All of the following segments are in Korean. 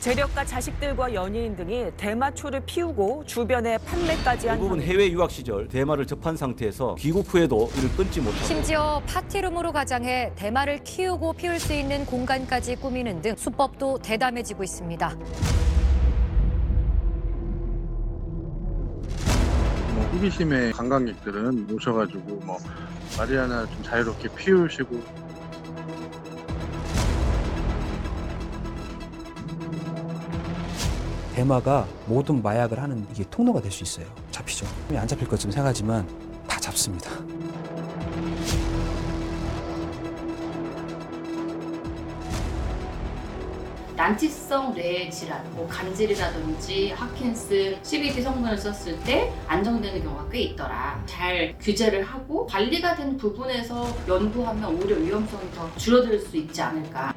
재력가 자식들과 연예인 등이 대마초를 피우고 주변에 판매까지 한 대부분 혐의. 해외 유학 시절 대마를 접한 상태에서 귀국 후에도 이를 끊지 못하고 심지어 파티룸으로 가장해 대마를 키우고 피울 수 있는 공간까지 꾸미는 등 수법도 대담해지고 있습니다. 뭐 호기심에 관광객들은 오셔가지고 뭐 마리아나 좀 자유롭게 피우시고 대마가 모든 마약을 하는 이게 통로가 될 수 있어요. 잡히죠. 안 잡힐 것처럼 생각하지만 다 잡습니다. 난치성 뇌 질환, 뭐 간질이라든지 하킨스, CBD 성분을 썼을 때 안정되는 경우가 꽤 있더라. 잘 규제를 하고 관리가 된 부분에서 연구하면 오히려 위험성이 더 줄어들 수 있지 않을까.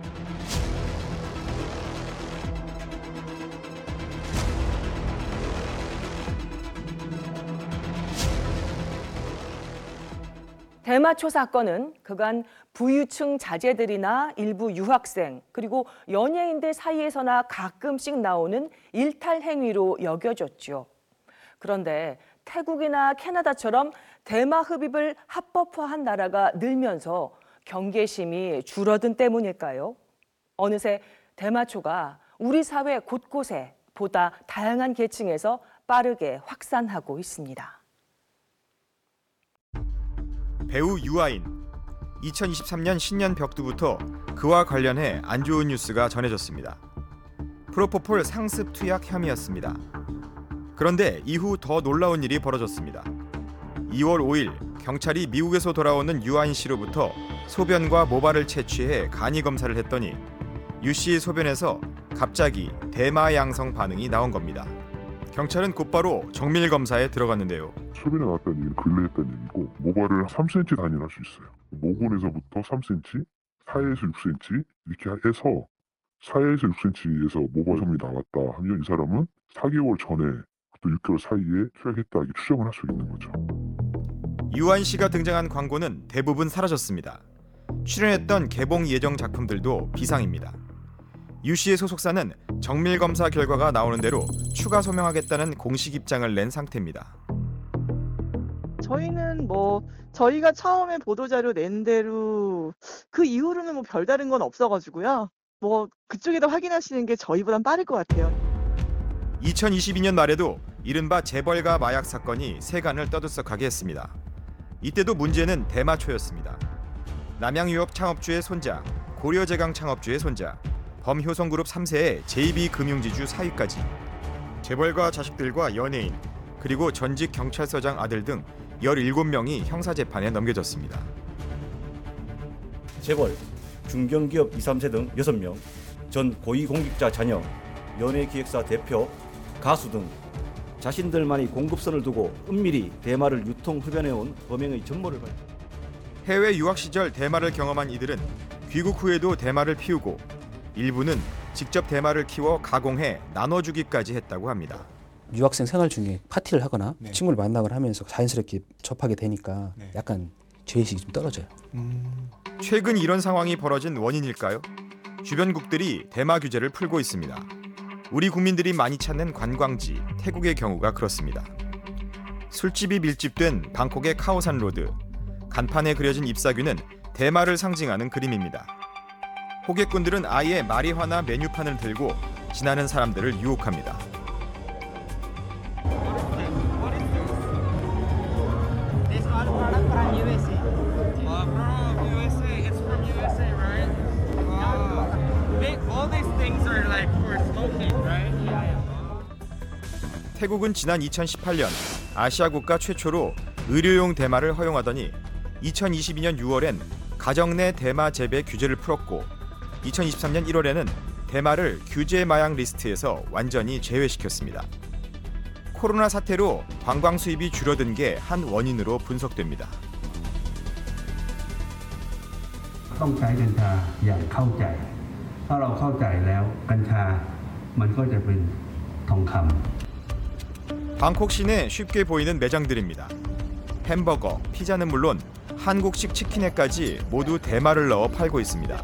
대마초 사건은 그간 부유층 자제들이나 일부 유학생 그리고 연예인들 사이에서나 가끔씩 나오는 일탈 행위로 여겨졌죠. 그런데 태국이나 캐나다처럼 대마 흡입을 합법화한 나라가 늘면서 경계심이 줄어든 때문일까요? 어느새 대마초가 우리 사회 곳곳에 보다 다양한 계층에서 빠르게 확산하고 있습니다. 배우 유아인 2023년 신년 벽두부터 그와 관련해 안 좋은 뉴스가 전해졌습니다. 프로포폴 상습 투약 혐의였습니다. 그런데 이후 더 놀라운 일이 벌어졌습니다. 2월 5일 경찰이 미국에서 돌아오는 유아인 씨로부터 소변과 모발을 채취해 간이 검사를 했더니 유 씨의 소변에서 갑자기 대마 양성 반응이 나온 겁니다. 경찰은 곧바로 정밀 검사에 들어갔는데요. 소변에 나왔다는 얘기는 근래 했다는 얘기고 모발을 3cm 단위로 할 수 있어요. 모근에서부터 3cm, 4에서 6cm 이렇게 해서 4에서 6cm에서 모발 점이 나왔다 하면 이 사람은 4개월 전에 또 6개월 사이에 투약했다 이렇게 추정을 할 수 있는 거죠. 유한 씨가 등장한 광고는 대부분 사라졌습니다. 출연했던 개봉 예정 작품들도 비상입니다. 유 씨의 소속사는 정밀 검사 결과가 나오는 대로 추가 소명하겠다는 공식 입장을 낸 상태입니다. 저희는 뭐 저희가 처음에 보도자료 낸 대로 그 이후로는 뭐 별다른 건 없어가지고요. 뭐 그쪽에다 확인하시는 게 저희보단 빠를 것 같아요. 2022년 말에도 이른바 재벌가 마약 사건이 세간을 떠들썩하게 했습니다. 이때도 문제는 대마초였습니다. 남양유업 창업주의 손자, 고려제강 창업주의 손자, 범효성그룹 3세의 JB금융지주 사위까지 재벌가 자식들과 연예인 그리고 전직 경찰서장 아들 등 17명이 형사재판에 넘겨졌습니다. 재벌, 중견기업 2, 3세 등 6명, 전 고위공직자 자녀, 연예기획사 대표, 가수 등 자신들만이 공급선을 두고 은밀히 대마를 유통 흡연해온 범행의 전모를 밝 해외 유학 시절 대마를 경험한 이들은 귀국 후에도 대마를 피우고 일부는 직접 대마를 키워 가공해 나눠주기까지 했다고 합니다. 유학생 생활 중에 파티를 하거나 친구를 만나거나 하면서 자연스럽게 접하게 되니까 약간 죄의식이 좀 떨어져요. 최근 이런 상황이 벌어진 원인일까요? 주변국들이 대마 규제를 풀고 있습니다. 우리 국민들이 많이 찾는 관광지 태국의 경우가 그렇습니다. 술집이 밀집된 방콕의 카오산 로드 간판에 그려진 잎사귀는 대마를 상징하는 그림입니다. 호객꾼들은 아예 마리화나 메뉴판을 들고 지나는 사람들을 유혹합니다. Uh. 태국은 지난 2018년 아시아 국가 최초로 의료용 대마를 허용하더니 2022년 6월엔 가정 내 대마 재배 규제를 풀었고 2023년 1월에는 대마를 규제 마약 리스트에서 완전히 제외시켰습니다. 코로나 사태로 관광 수입이 줄어든 게 한 원인으로 분석됩니다. ต้องใช้กัญชาอย่างเข้าใจ ถ้าเราเข้าใจแล้วกัญชา มันก็จะเป็นทองคำ 방콕 시내 쉽게 보이는 매장들입니다. 햄버거, 피자는 물론 한국식 치킨에까지 모두 대마를 넣어 팔고 있습니다.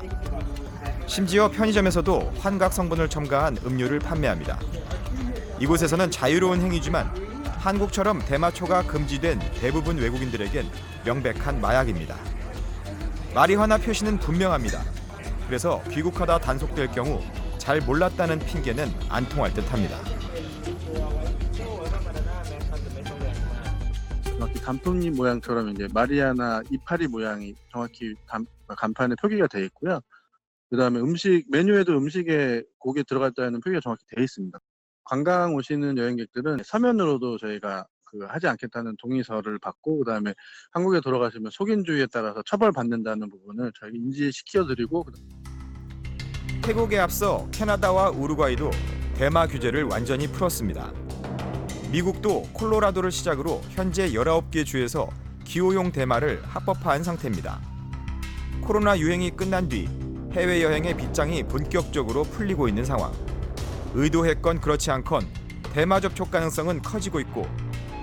심지어 편의점에서도 환각 성분을 첨가한 음료를 판매합니다. 이곳에서는 자유로운 행위지만 한국처럼 대마초가 금지된 대부분 외국인들에겐 명백한 마약입니다. 마리화나 표시는 분명합니다. 그래서 귀국하다 단속될 경우 잘 몰랐다는 핑계는 안 통할 듯합니다. 정확히 단풍잎 모양처럼 이제 마리아나 이파리 모양이 정확히 간, 간판에 표기가 되어 있고요. 그 다음에 음식 메뉴에도 음식에 고기 들어갔다는 표기가 정확히 되어 있습니다. 관광 오시는 여행객들은 서면으로도 저희가 그 하지 않겠다는 동의서를 받고 그다음에 한국에 돌아가시면 속인주의에 따라서 처벌받는다는 부분을 저희 인지시켜 드리고 태국에 앞서 캐나다와 우루과이도 대마 규제를 완전히 풀었습니다. 미국도 콜로라도를 시작으로 현재 19개 주에서 기호용 대마를 합법화한 상태입니다. 코로나 유행이 끝난 뒤 해외여행의 빗장이 본격적으로 풀리고 있는 상황. 의도했건 그렇지 않건 대마 접촉 가능성은 커지고 있고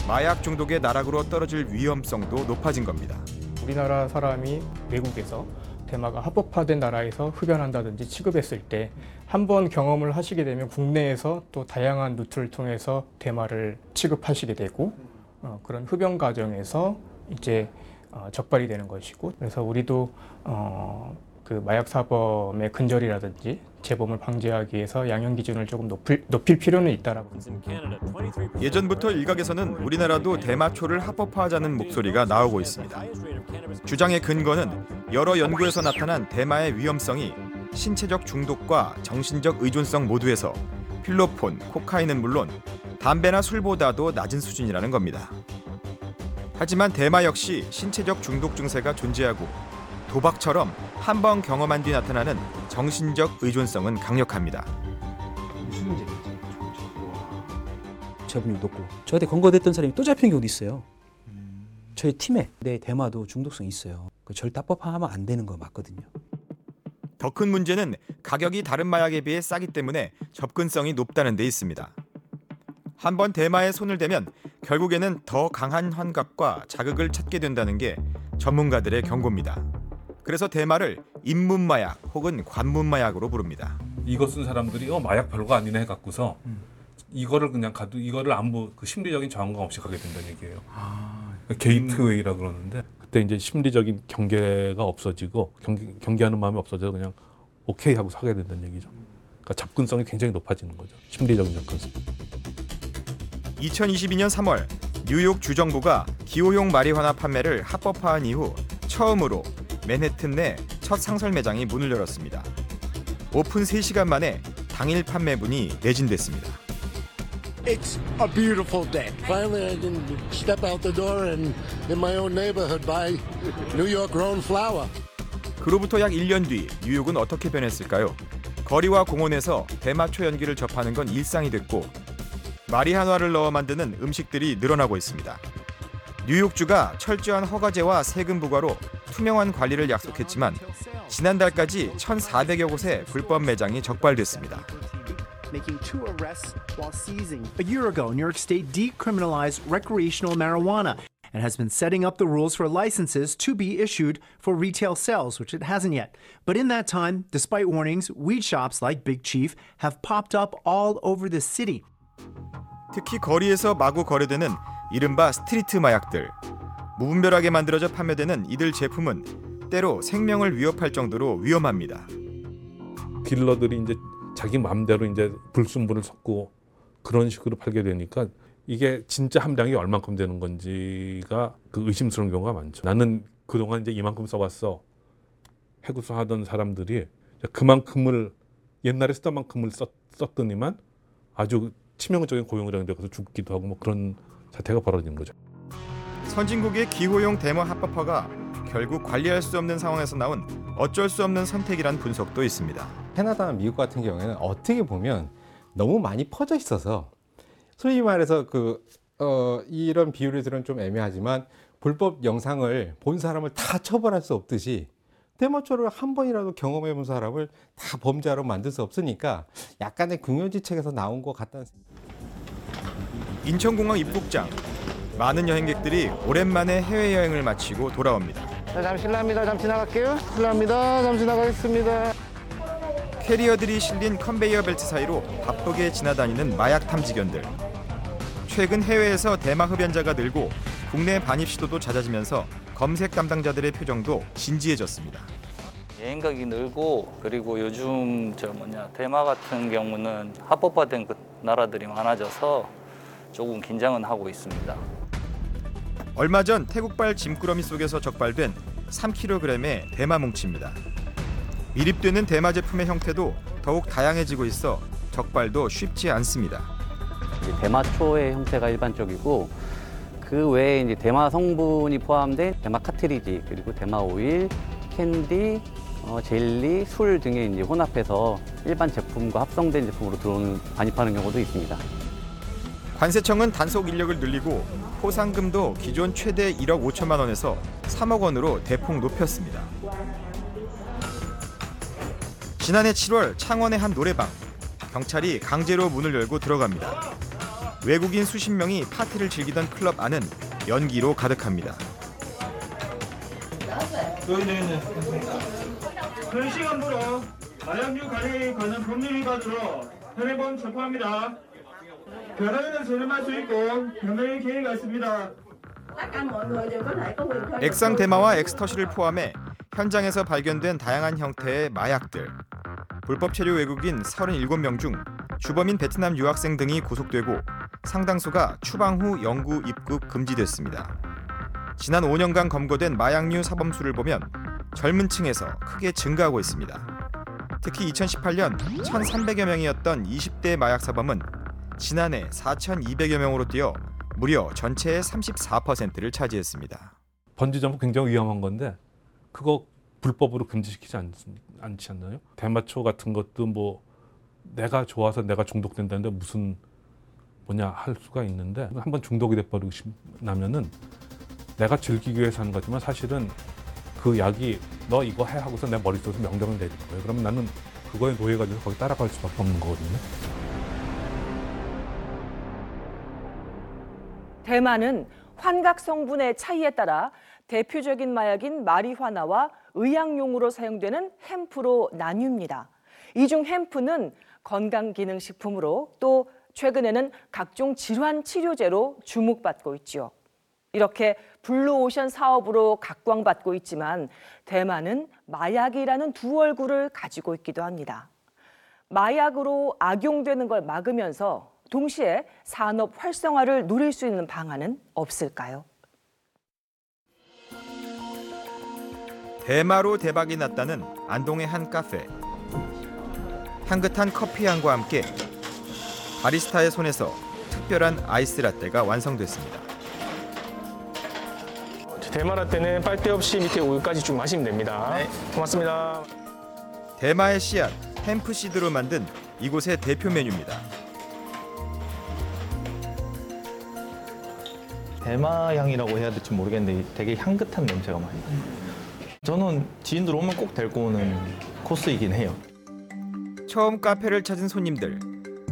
마약 중독의 나락으로 떨어질 위험성도 높아진 겁니다. 우리나라 사람이 외국에서 대마가 합법화된 나라에서 흡연한다든지 취급했을 때 한 번 경험을 하시게 되면 국내에서 또 다양한 루트를 통해서 대마를 취급하시게 되고 어, 그런 흡연 과정에서 이제 어, 적발이 되는 것이고 그래서 우리도 어, 그 마약 사범의 근절이라든지 재범을 방지하기 위해서 양형 기준을 조금 높일, 높일 필요는 있다라고. 예전부터 일각에서는 우리나라도 대마초를 합법화하자는 목소리가 나오고 있습니다. 주장의 근거는 여러 연구에서 나타난 대마의 위험성이 신체적 중독과 정신적 의존성 모두에서 필로폰, 코카인은 물론 담배나 술보다도 낮은 수준이라는 겁니다. 하지만 대마 역시 신체적 중독 증세가 존재하고 도박처럼 한 번 경험한 뒤 나타나는 정신적 의존성은 강력합니다. 재범률 높고 저한테 검거됐던 사람이 또 잡히는 경우도 있어요. 저희 팀에 내 대마도 중독성 있어요. 그 절대 합법화하면 안 되는 거 맞거든요. 더 큰 문제는 가격이 다른 마약에 비해 싸기 때문에 접근성이 높다는 데 있습니다. 한 번 대마에 손을 대면 결국에는 더 강한 환각과 자극을 찾게 된다는 게 전문가들의 경고입니다. 그래서 대마를 입문 마약 혹은 관문 마약으로 부릅니다. 이거 쓴 사람들이 어 마약 별거 아니네 해갖고서 이거를 그냥 가도 이거를 아무 그 심리적인 저항감 없이 가게 된다는 얘기예요. gateway라 그러는데 그때 이제 심리적인 경계가 없어지고 경계, 경계하는 마음이 없어져 그냥 오케이 하고 사게 된다는 얘기죠. 그러니까 접근성이 굉장히 높아지는 거죠. 심리적인 접근성. 2022년 3월 뉴욕 주정부가 기호용 마리화나 판매를 합법화한 이후 처음으로 맨해튼 내 첫 상설 매장이 문을 열었습니다. 오픈 3시간 만에 당일 판매분이 매진됐습니다. It's a beautiful day. Finally, I can step out the door and in my own neighborhood buy New York grown flower. 그로부터 약 1년 뒤 뉴욕은 어떻게 변했을까요? 거리와 공원에서 대마초 연기를 접하는 건 일상이 됐고 마리화나를 넣어 만드는 음식들이 늘어나고 있습니다. 뉴욕주가 철저한 허가제와 세금 부과로 투명한 관리를 약속했지만 지난달까지 1,400여 곳의 불법 매장이 적발됐습니다. making two arrests while seizing. A year ago, New York State decriminalized recreational marijuana and has been setting up the rules for licenses to be issued for retail sales, which it hasn't yet. But in that time, despite warnings, weed shops like Big Chief have popped up all over the city. 특히 거리에서 마구 거래되는 이른바 street 마약들. 무분별하게 만들어져 판매되는 이들 제품은 때로 생명을 위협할 정도로 위험합니다. 딜러들이 이제 자기 마음대로 이제 불순물을 섞고 그런 식으로 팔게 되니까 이게 진짜 함량이 얼만큼 되는 건지가 그 의심스러운 경우가 많죠. 나는 그동안 이제 이만큼 써봤어. 해구수 하던 사람들이 그만큼을 옛날에 쓰던 만큼을 썼, 썼더니만 아주 치명적인 고용장애 돼서 죽기도 하고 뭐 그런 사태가 벌어진 거죠. 선진국의 기호용 대마 합법화가 결국 관리할 수 없는 상황에서 나온 어쩔 수 없는 선택이란 분석도 있습니다. 캐나다나 미국 같은 경우에는 어떻게 보면 너무 많이 퍼져 있어서 소위 말해서 그 어, 이런 비율을 들은 좀 애매하지만 불법 영상을 본 사람을 다 처벌할 수 없듯이 대마초를 한 번이라도 경험해 본 사람을 다 범죄자로 만들 수 없으니까 약간의 궁여지책에서 나온 것 같다는 인천공항 입국장 많은 여행객들이 오랜만에 해외여행을 마치고 돌아옵니다. 자, 잠시 실례합니다. 잠시 나갈게요. 실례합니다. 잠시 나가겠습니다. 캐리어들이 실린 컨베이어 벨트 사이로 바쁘게 지나다니는 마약 탐지견들. 최근 해외에서 대마 흡연자가 늘고 국내 반입 시도도 잦아지면서 검색 담당자들의 표정도 진지해졌습니다. 여행객이 늘고 그리고 요즘 저 뭐냐 대마 같은 경우는 합법화된 그 나라들이 많아져서 조금 긴장은 하고 있습니다. 얼마 전 태국발 짐꾸러미 속에서 적발된 3kg의 대마 뭉치입니다. 미립되는 대마 제품의 형태도 더욱 다양해지고 있어 적발도 쉽지 않습니다. 대마초의 형태가 일반적이고 그 외에 이제 대마 성분이 포함된 대마 카트리지 그리고 대마 오일, 캔디, 어, 젤리, 술 등에 이제 혼합해서 일반 제품과 합성된 제품으로 들어오는 반입하는 경우도 있습니다. 관세청은 단속 인력을 늘리고 포상금도 기존 최대 1억 5천만 원에서 3억 원으로 대폭 높였습니다. 지난해 7월 창원의 한 노래방 경찰이 강제로 문을 열고 들어갑니다. 외국인 수십 명이 파티를 즐기던 클럽 안은 연기로 가득합니다. 현 시간부로 마약류 관리에 관한 법률 위반으로 현행범 체포합니다. 결혼을 저렴할 수 있고 변호의 기회가 있습니다. 액상 대마와 엑스터시를 포함해 현장에서 발견된 다양한 형태의 마약들. 불법 체류 외국인 37명 중 주범인 베트남 유학생 등이 구속되고 상당수가 추방 후 영구 입국 금지됐습니다. 지난 5년간 검거된 마약류 사범수를 보면 젊은 층에서 크게 증가하고 있습니다. 특히 2018년 1,300여 명이었던 20대 마약 사범은 지난해 4,200여 명으로 뛰어 무려 전체의 34%를 차지했습니다. 번지 점프 굉장히 위험한 건데 그거 불법으로 금지시키지 않, 않지 않나요? 대마초 같은 것도 뭐 내가 좋아서 내가 중독된다는데 무슨 뭐냐 할 수가 있는데 한번 중독이 돼버리고 나면은 내가 즐기기 위해서 하는 거지만 사실은 그 약이 너 이거 해 하고서 내 머릿속에서 명령을 내릴 거예요. 그러면 나는 그거에 노예가 돼서 거기 따라갈 수밖에 없는 거거든요. 대마는 환각 성분의 차이에 따라 대표적인 마약인 마리화나와 의약용으로 사용되는 햄프로 나뉩니다. 이 중 hemp는 건강기능식품으로 또 최근에는 각종 질환 치료제로 주목받고 있지요. 이렇게 블루오션 사업으로 각광받고 있지만 대마는 마약이라는 두 얼굴을 가지고 있기도 합니다. 마약으로 악용되는 걸 막으면서 동시에 산업 활성화를 누릴 수 있는 방안은 없을까요? 대마로 대박이 났다는 안동의 한 카페. 향긋한 커피 향과 함께 바리스타의 손에서 특별한 아이스 라떼가 완성됐습니다. 대마 라떼는 빨대 없이 밑에 우유까지 쭉 마시면 됩니다. 고맙습니다. 대마의 씨앗 햄프 시드로 만든 이곳의 대표 메뉴입니다. 대마 향이라고 해야 될지 모르겠는데 되게 향긋한 냄새가 많이 나요. 저는 지인들 오면 꼭 데리고 오는 코스이긴 해요. 처음 카페를 찾은 손님들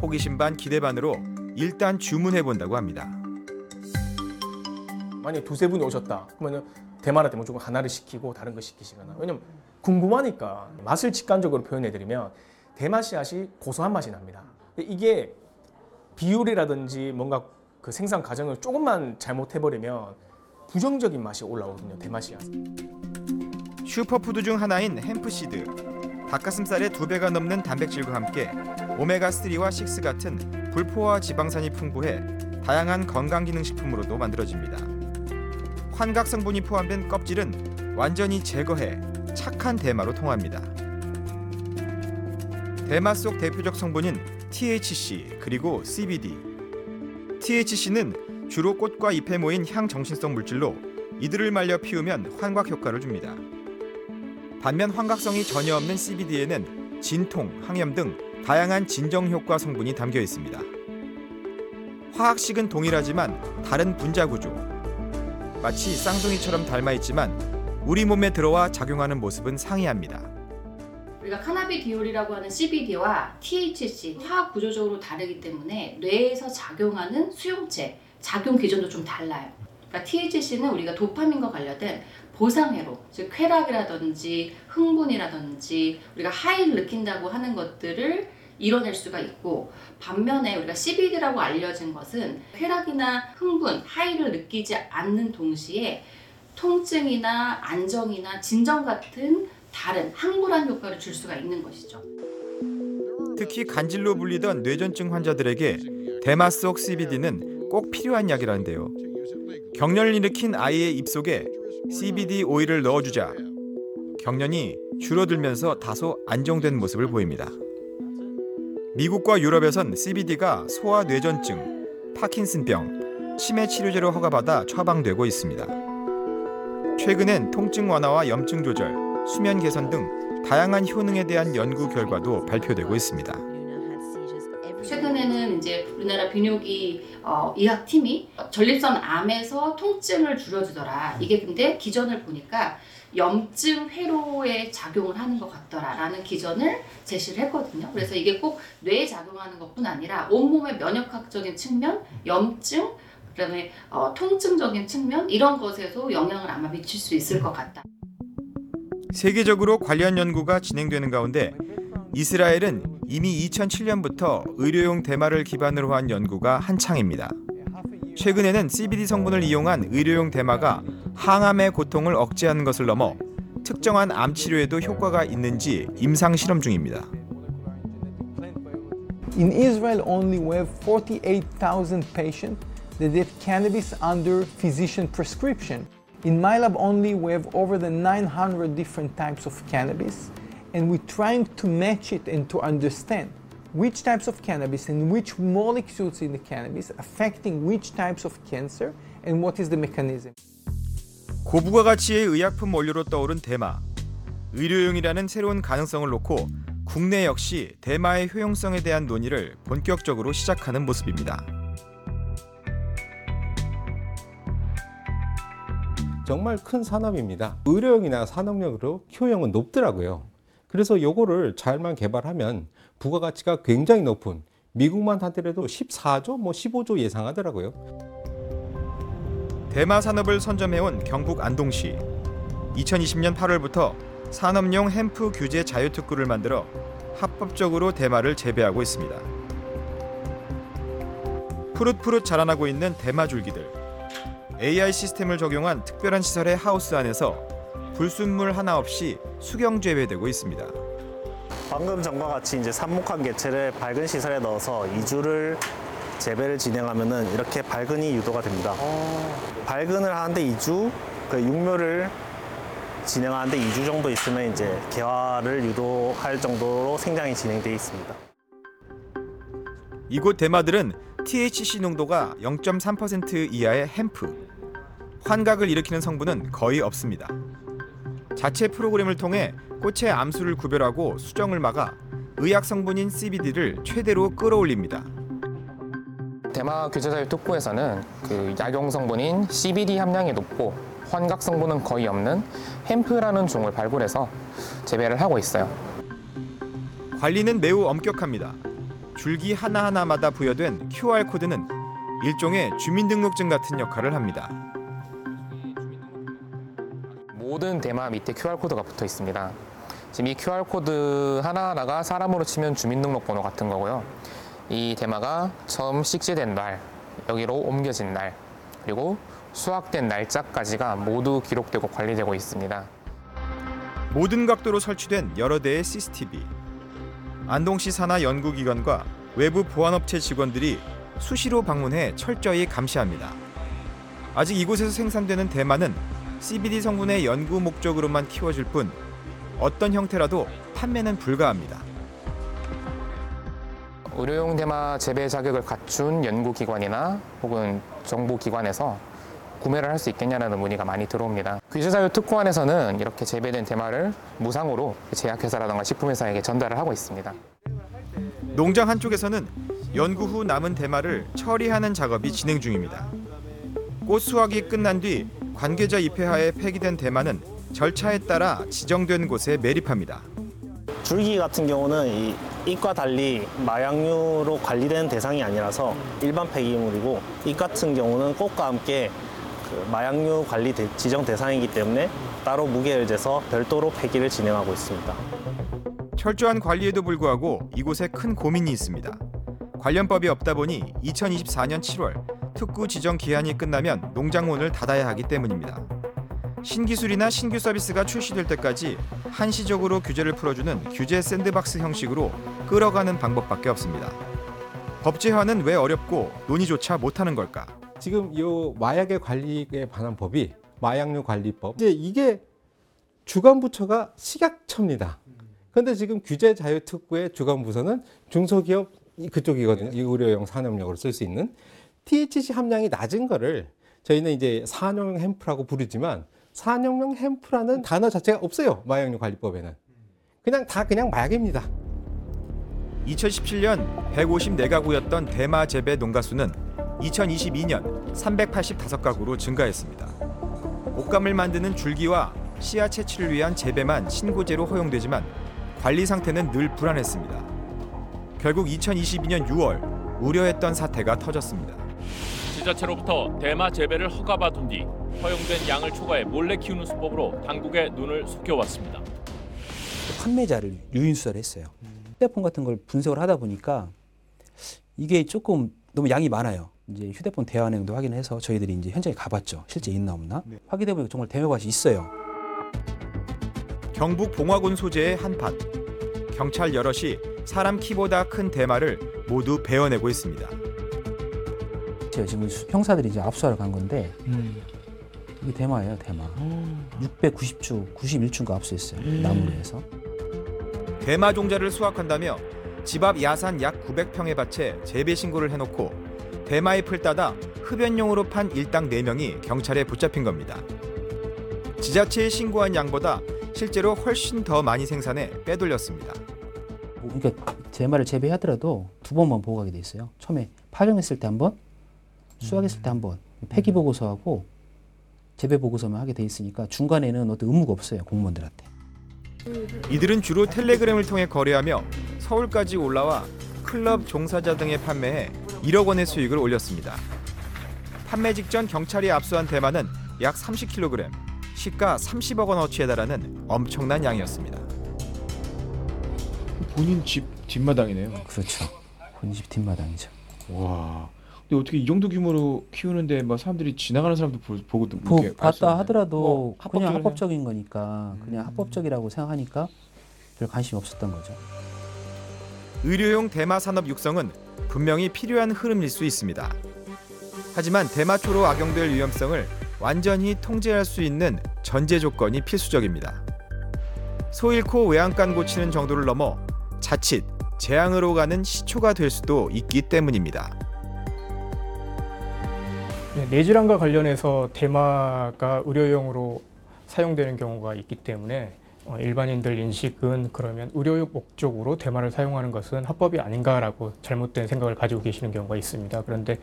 호기심 반 기대 반으로 일단 주문해 본다고 합니다. 만약에 두세 분이 오셨다 그러면 대마라떼 무조건 하나를 시키고 다른 거 시키시거나 왜냐면 궁금하니까 맛을 직관적으로 표현해드리면 대마 씨앗이 고소한 맛이 납니다. 이게 비율이라든지 뭔가 그 생산 과정을 조금만 잘못해버리면 부정적인 맛이 올라오거든요 씨앗. 슈퍼푸드 중 하나인 hemp seed. 닭가슴살의 두 배가 넘는 단백질과 함께 오메가3와 6 같은 불포화 지방산이 풍부해 다양한 건강기능식품으로도 만들어집니다. 환각 성분이 포함된 껍질은 완전히 제거해 착한 대마로 통합니다. 대마 속 대표적 성분인 THC 그리고 CBD. THC는 주로 꽃과 잎에 모인 향 정신성 물질로 이들을 말려 피우면 환각 효과를 줍니다. 반면 환각성이 전혀 없는 CBD에는 진통, 항염 등 다양한 진정 효과 성분이 담겨 있습니다. 화학식은 동일하지만 다른 분자 구조. 마치 쌍둥이처럼 닮아 있지만 우리 몸에 들어와 작용하는 모습은 상이합니다. 우리가 카나비디올이라고 하는 CBD와 THC 화학 구조적으로 다르기 때문에 뇌에서 작용하는 수용체 작용 기전도 좀 달라요. 그러니까 THC는 우리가 도파민과 관련된 보상회로, 즉 쾌락이라든지 흥분이라든지 우리가 하이를 느낀다고 하는 것들을 이뤄낼 수가 있고 반면에 우리가 CBD라고 알려진 것은 쾌락이나 흥분, 하이를 느끼지 않는 동시에 통증이나 안정이나 진정 같은 다른 항불안 효과를 줄 수가 있는 것이죠. 특히 간질로 불리던 뇌전증 환자들에게 대마 속 CBD는 꼭 필요한 약이라는데요. 경련을 일으킨 아이의 입속에 CBD 오일을 넣어주자 경련이 줄어들면서 다소 안정된 모습을 보입니다. 미국과 유럽에선 CBD가 소아 뇌전증, 파킨슨병, 치매 치료제로 허가받아 처방되고 있습니다. 최근엔 통증 완화와 염증 조절, 수면 개선 등 다양한 효능에 대한 연구 결과도 발표되고 있습니다. 최근에는 이제 우리나라 비뇨기 어, 의학 팀이 전립선 암에서 통증을 줄여주더라. 이게 근데 기전을 보니까 염증 회로에 작용을 하는 것 같더라라는 기전을 제시를 했거든요. 그래서 이게 꼭 뇌에 작용하는 것뿐 아니라 온몸의 면역학적인 측면, 염증, 그다음에 어, 통증적인 측면 이런 것에도 영향을 아마 미칠 수 있을 것 같다. 세계적으로 관련 연구가 진행되는 가운데 이스라엘은 이미 2007년부터 의료용 대마를 기반으로 한 연구가 한창입니다. 최근에는 CBD 성분을 이용한 의료용 대마가 항암의 고통을 억제하는 것을 넘어 특정한 암 치료에도 효과가 있는지 임상 실험 중입니다. In Israel only we have 48,000 patients that have cannabis under physician prescription. In my lab only we have over the 900 different types of cannabis and we're trying to match it and to understand which types of cannabis and which molecules in the cannabis affecting which types of cancer and what is the mechanism. 고부가 가치의 의약품 원료로 떠오른 대마. 의료용이라는 새로운 가능성을 놓고 국내 역시 대마의 효용성에 대한 논의를 본격적으로 시작하는 모습입니다. 정말 큰 산업입니다. 의료용이나 산업용으로 효용은 높더라고요. 그래서 요거를 잘만 개발하면 부가가치가 굉장히 높은 미국만 하더라도 14조, 뭐 15조 예상하더라고요. 대마 산업을 선점해온 경북 안동시. 2020년 8월부터 산업용 햄프 규제 자유특구를 만들어 합법적으로 대마를 재배하고 있습니다. 푸릇푸릇 자라나고 있는 대마 줄기들. AI 시스템을 적용한 특별한 시설의 하우스 안에서 불순물 하나 없이 수경 재배되고 있습니다. 방금 전과 같이 이제 삽목한 개체를 밝은 시설에 넣어서 2주를 재배를 진행하면은 이렇게 밝은이 유도가 됩니다. 밝은을 하는데 2주, 그 육묘를 진행하는데 2주 정도 있으면 이제 개화를 유도할 정도로 생장이 진행되어 있습니다. 이곳 대마들은 THC 농도가 0.3% 이하의 햄프. 환각을 일으키는 성분은 거의 없습니다. 자체 프로그램을 통해 꽃의 암수를 구별하고 수정을 막아 의약 성분인 CBD를 최대로 끌어올립니다. 대마 규제자유 특구에서는 그 약용 성분인 CBD 함량이 높고 환각 성분은 거의 없는 햄프라는 종을 발굴해서 재배를 하고 있어요. 관리는 매우 엄격합니다. 줄기 하나하나마다 부여된 QR 코드는 일종의 주민등록증 같은 역할을 합니다. 모든 대마 밑에 QR 코드가 붙어 있습니다. 지금 이 QR 코드 하나하나가 사람으로 치면 주민등록번호 같은 거고요. 이 대마가 처음 식재된 날, 여기로 옮겨진 날, 그리고 수확된 날짜까지가 모두 기록되고 관리되고 있습니다. 모든 각도로 설치된 여러 대의 CCTV. 안동시 산하 연구기관과 외부 보안업체 직원들이 수시로 방문해 철저히 감시합니다. 아직 이곳에서 생산되는 대마는 CBD 성분의 연구 목적으로만 키워질 뿐 어떤 형태라도 판매는 불가합니다. 의료용 대마 재배 자격을 갖춘 연구기관이나 혹은 정부기관에서 구매를 할 수 있겠냐라는 문의가 많이 들어옵니다. 규제자유 특구안에서는 이렇게 재배된 대마를 무상으로 제약회사라든가 식품회사에게 전달을 하고 있습니다. 농장 한쪽에서는 연구 후 남은 대마를 처리하는 작업이 진행 중입니다. 꽃 수확이 끝난 뒤 관계자 입회하에 폐기된 대마는 절차에 따라 지정된 곳에 매립합니다. 줄기 같은 경우는 이 잇과 달리 마약류로 관리되는 대상이 아니라서 일반 폐기물이고 잇 같은 경우는 꽃과 함께 그 마약류 관리 대- 지정 대상이기 때문에 따로 무게를 재서 별도로 폐기를 진행하고 있습니다. 철저한 관리에도 불구하고 이곳에 큰 고민이 있습니다. 관련법이 없다 보니 2024년 7월 특구 지정 기한이 끝나면 농장문을 닫아야 하기 때문입니다. 신기술이나 신규 서비스가 출시될 때까지 한시적으로 규제를 풀어주는 규제 샌드박스 형식으로 끌어가는 방법밖에 없습니다. 법제화는 왜 어렵고 논의조차 못하는 걸까? 지금 요 마약의 관리에 관한 법이 마약류 관리법. 이제 이게 주관 부처가 식약처입니다. 그런데 지금 규제 자유 특구의 주관 부서는 중소기업 이- 그쪽이거든요. 이 의료용 산업용으로 쓸 수 있는 THC 함량이 낮은 거를 저희는 이제 산업용 햄프라고 부르지만 산업용 햄프라는 단어 자체가 없어요. 마약류 관리법에는. 그냥 다 그냥 마약입니다. 2017년 154가구였던 대마 재배 농가 수는 2022년 385가구로 증가했습니다. 옷감을 만드는 줄기와 씨앗 채취를 위한 재배만 신고제로 허용되지만 관리 상태는 늘 불안했습니다. 결국 2022년 6월 우려했던 사태가 터졌습니다. 지자체로부터 대마 재배를 허가받은 뒤 허용된 양을 초과해 몰래 키우는 수법으로 당국의 눈을 속여왔습니다. 판매자를 유인수사를 했어요. 휴대폰 같은 걸 분석을 하다 보니까 이게 조금 너무 양이 많아요. 이제 휴대폰 대화 내용도 확인해서 저희들이 이제 현장에 가봤죠. 실제 있나 없나 확인해 보니까 정말 대마밭이 있어요. 경북 봉화군 소재의 한밭. 경찰 여럿이 사람 키보다 큰 대마를 모두 베어내고 있습니다. 제가 지금 수- 형사들이 이제 압수하러 간 건데 이게 대마예요, 대마. 690주, 91주인가 압수했어요. 나무로 해서. 대마 종자를 수확한다며 집 앞 야산 약 900평의 밭에 재배 신고를 해놓고 대마 잎을 따다 흡연용으로 판 일당 4명이 경찰에 붙잡힌 겁니다. 지자체에 신고한 양보다 실제로 훨씬 더 많이 생산해 빼돌렸습니다. 그러니까 대마를 재배하더라도 두 번만 보고 가게 돼 있어요. 처음에 파종했을 때 한 번, 수확했을 때 한 번, 폐기 보고서하고 재배 보고서만 하게 돼 있으니까 중간에는 어떤 의무가 없어요 공무원들한테. 이들은 주로 텔레그램을 통해 거래하며 서울까지 올라와 클럽 종사자 등에 판매해 1억 원의 수익을 올렸습니다. 판매 직전 경찰이 압수한 대마는 약 30kg, 시가 30억 원 어치에 달하는 엄청난 양이었습니다. 본인 집 뒷마당이네요. 그렇죠. 본인 집 뒷마당이죠. 와. 근데 어떻게 이 정도 규모로 키우는데 막 사람들이 지나가는 사람도 보, 보고 보, 이렇게 알수 봤다? 하더라도 어, 그냥 합법적이네. 합법적인 거니까 그냥 합법적이라고 생각하니까 별 관심이 없었던 거죠. 의료용 대마 산업 육성은 분명히 필요한 흐름일 수 있습니다. 하지만 대마초로 악용될 위험성을 완전히 통제할 수 있는 전제 조건이 필수적입니다. 소 잃고 외양간 고치는 정도를 넘어 자칫 재앙으로 가는 시초가 될 수도 있기 때문입니다. 네, 뇌질환과 관련해서 대마가 의료용으로 사용되는 경우가 있기 때문에 어, 일반인들 인식은 그러면 의료용 목적으로 대마를 사용하는 것은 합법이 아닌가라고 잘못된 생각을 가지고 계시는 경우가 있습니다. 그런데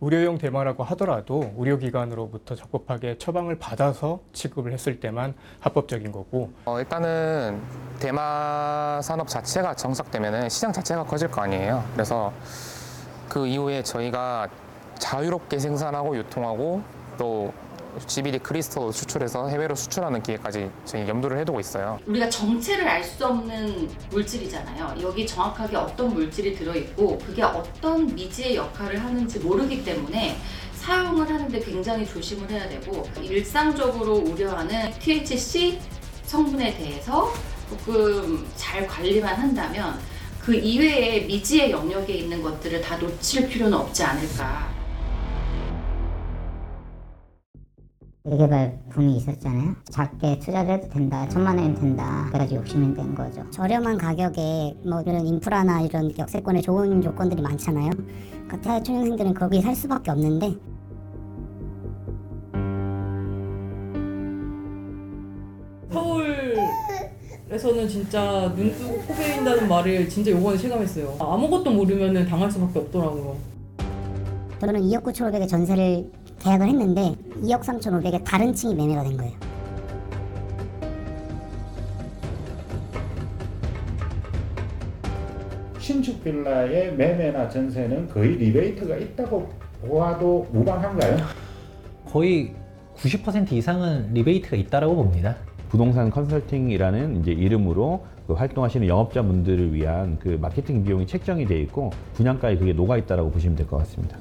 의료용 대마라고 하더라도 의료기관으로부터 적법하게 처방을 받아서 취급을 했을 때만 합법적인 거고 어, 일단은 대마 산업 자체가 정착되면 시장 자체가 커질 거 아니에요. 그래서 그 이후에 저희가 자유롭게 생산하고 유통하고 또 CBD 크리스탈로 수출해서 해외로 수출하는 기회까지 저희 염두를 해두고 있어요. 우리가 정체를 알 수 없는 물질이잖아요. 여기 정확하게 어떤 물질이 들어있고 그게 어떤 미지의 역할을 하는지 모르기 때문에 사용을 하는데 굉장히 조심을 해야 되고 일상적으로 우려하는 THC 성분에 대해서 조금 잘 관리만 한다면 그 이외에 미지의 영역에 있는 것들을 다 놓칠 필요는 없지 않을까. 외개발 붐이 있었잖아요. 작게 투자를 해도 된다. 천만 원이면 된다. 그래가지고 욕심이 된 거죠. 저렴한 가격에 뭐 이런 인프라나 이런 역세권에 좋은 조건들이 많잖아요. 그러니까 초년생들은 거기 살 수밖에 없는데 서울에서는 진짜 눈 뜨고 코 베인다는 말을 진짜 요번에 체감했어요. 아무것도 모르면 당할 수밖에 없더라고요. 저는 2억 9천 5백에 전세를 계약을 했는데 2억 3,500에 다른 층이 매매가 된 거예요. 신축 빌라의 매매나 전세는 거의 리베이트가 있다고 보아도 무방한가요? 거의 90% 이상은 리베이트가 있다라고 봅니다. 부동산 컨설팅이라는 이제 이름으로 그 활동하시는 영업자분들을 위한 그 마케팅 비용이 책정이 돼 있고 분양가에 그게 녹아 있다라고 보시면 될 것 같습니다.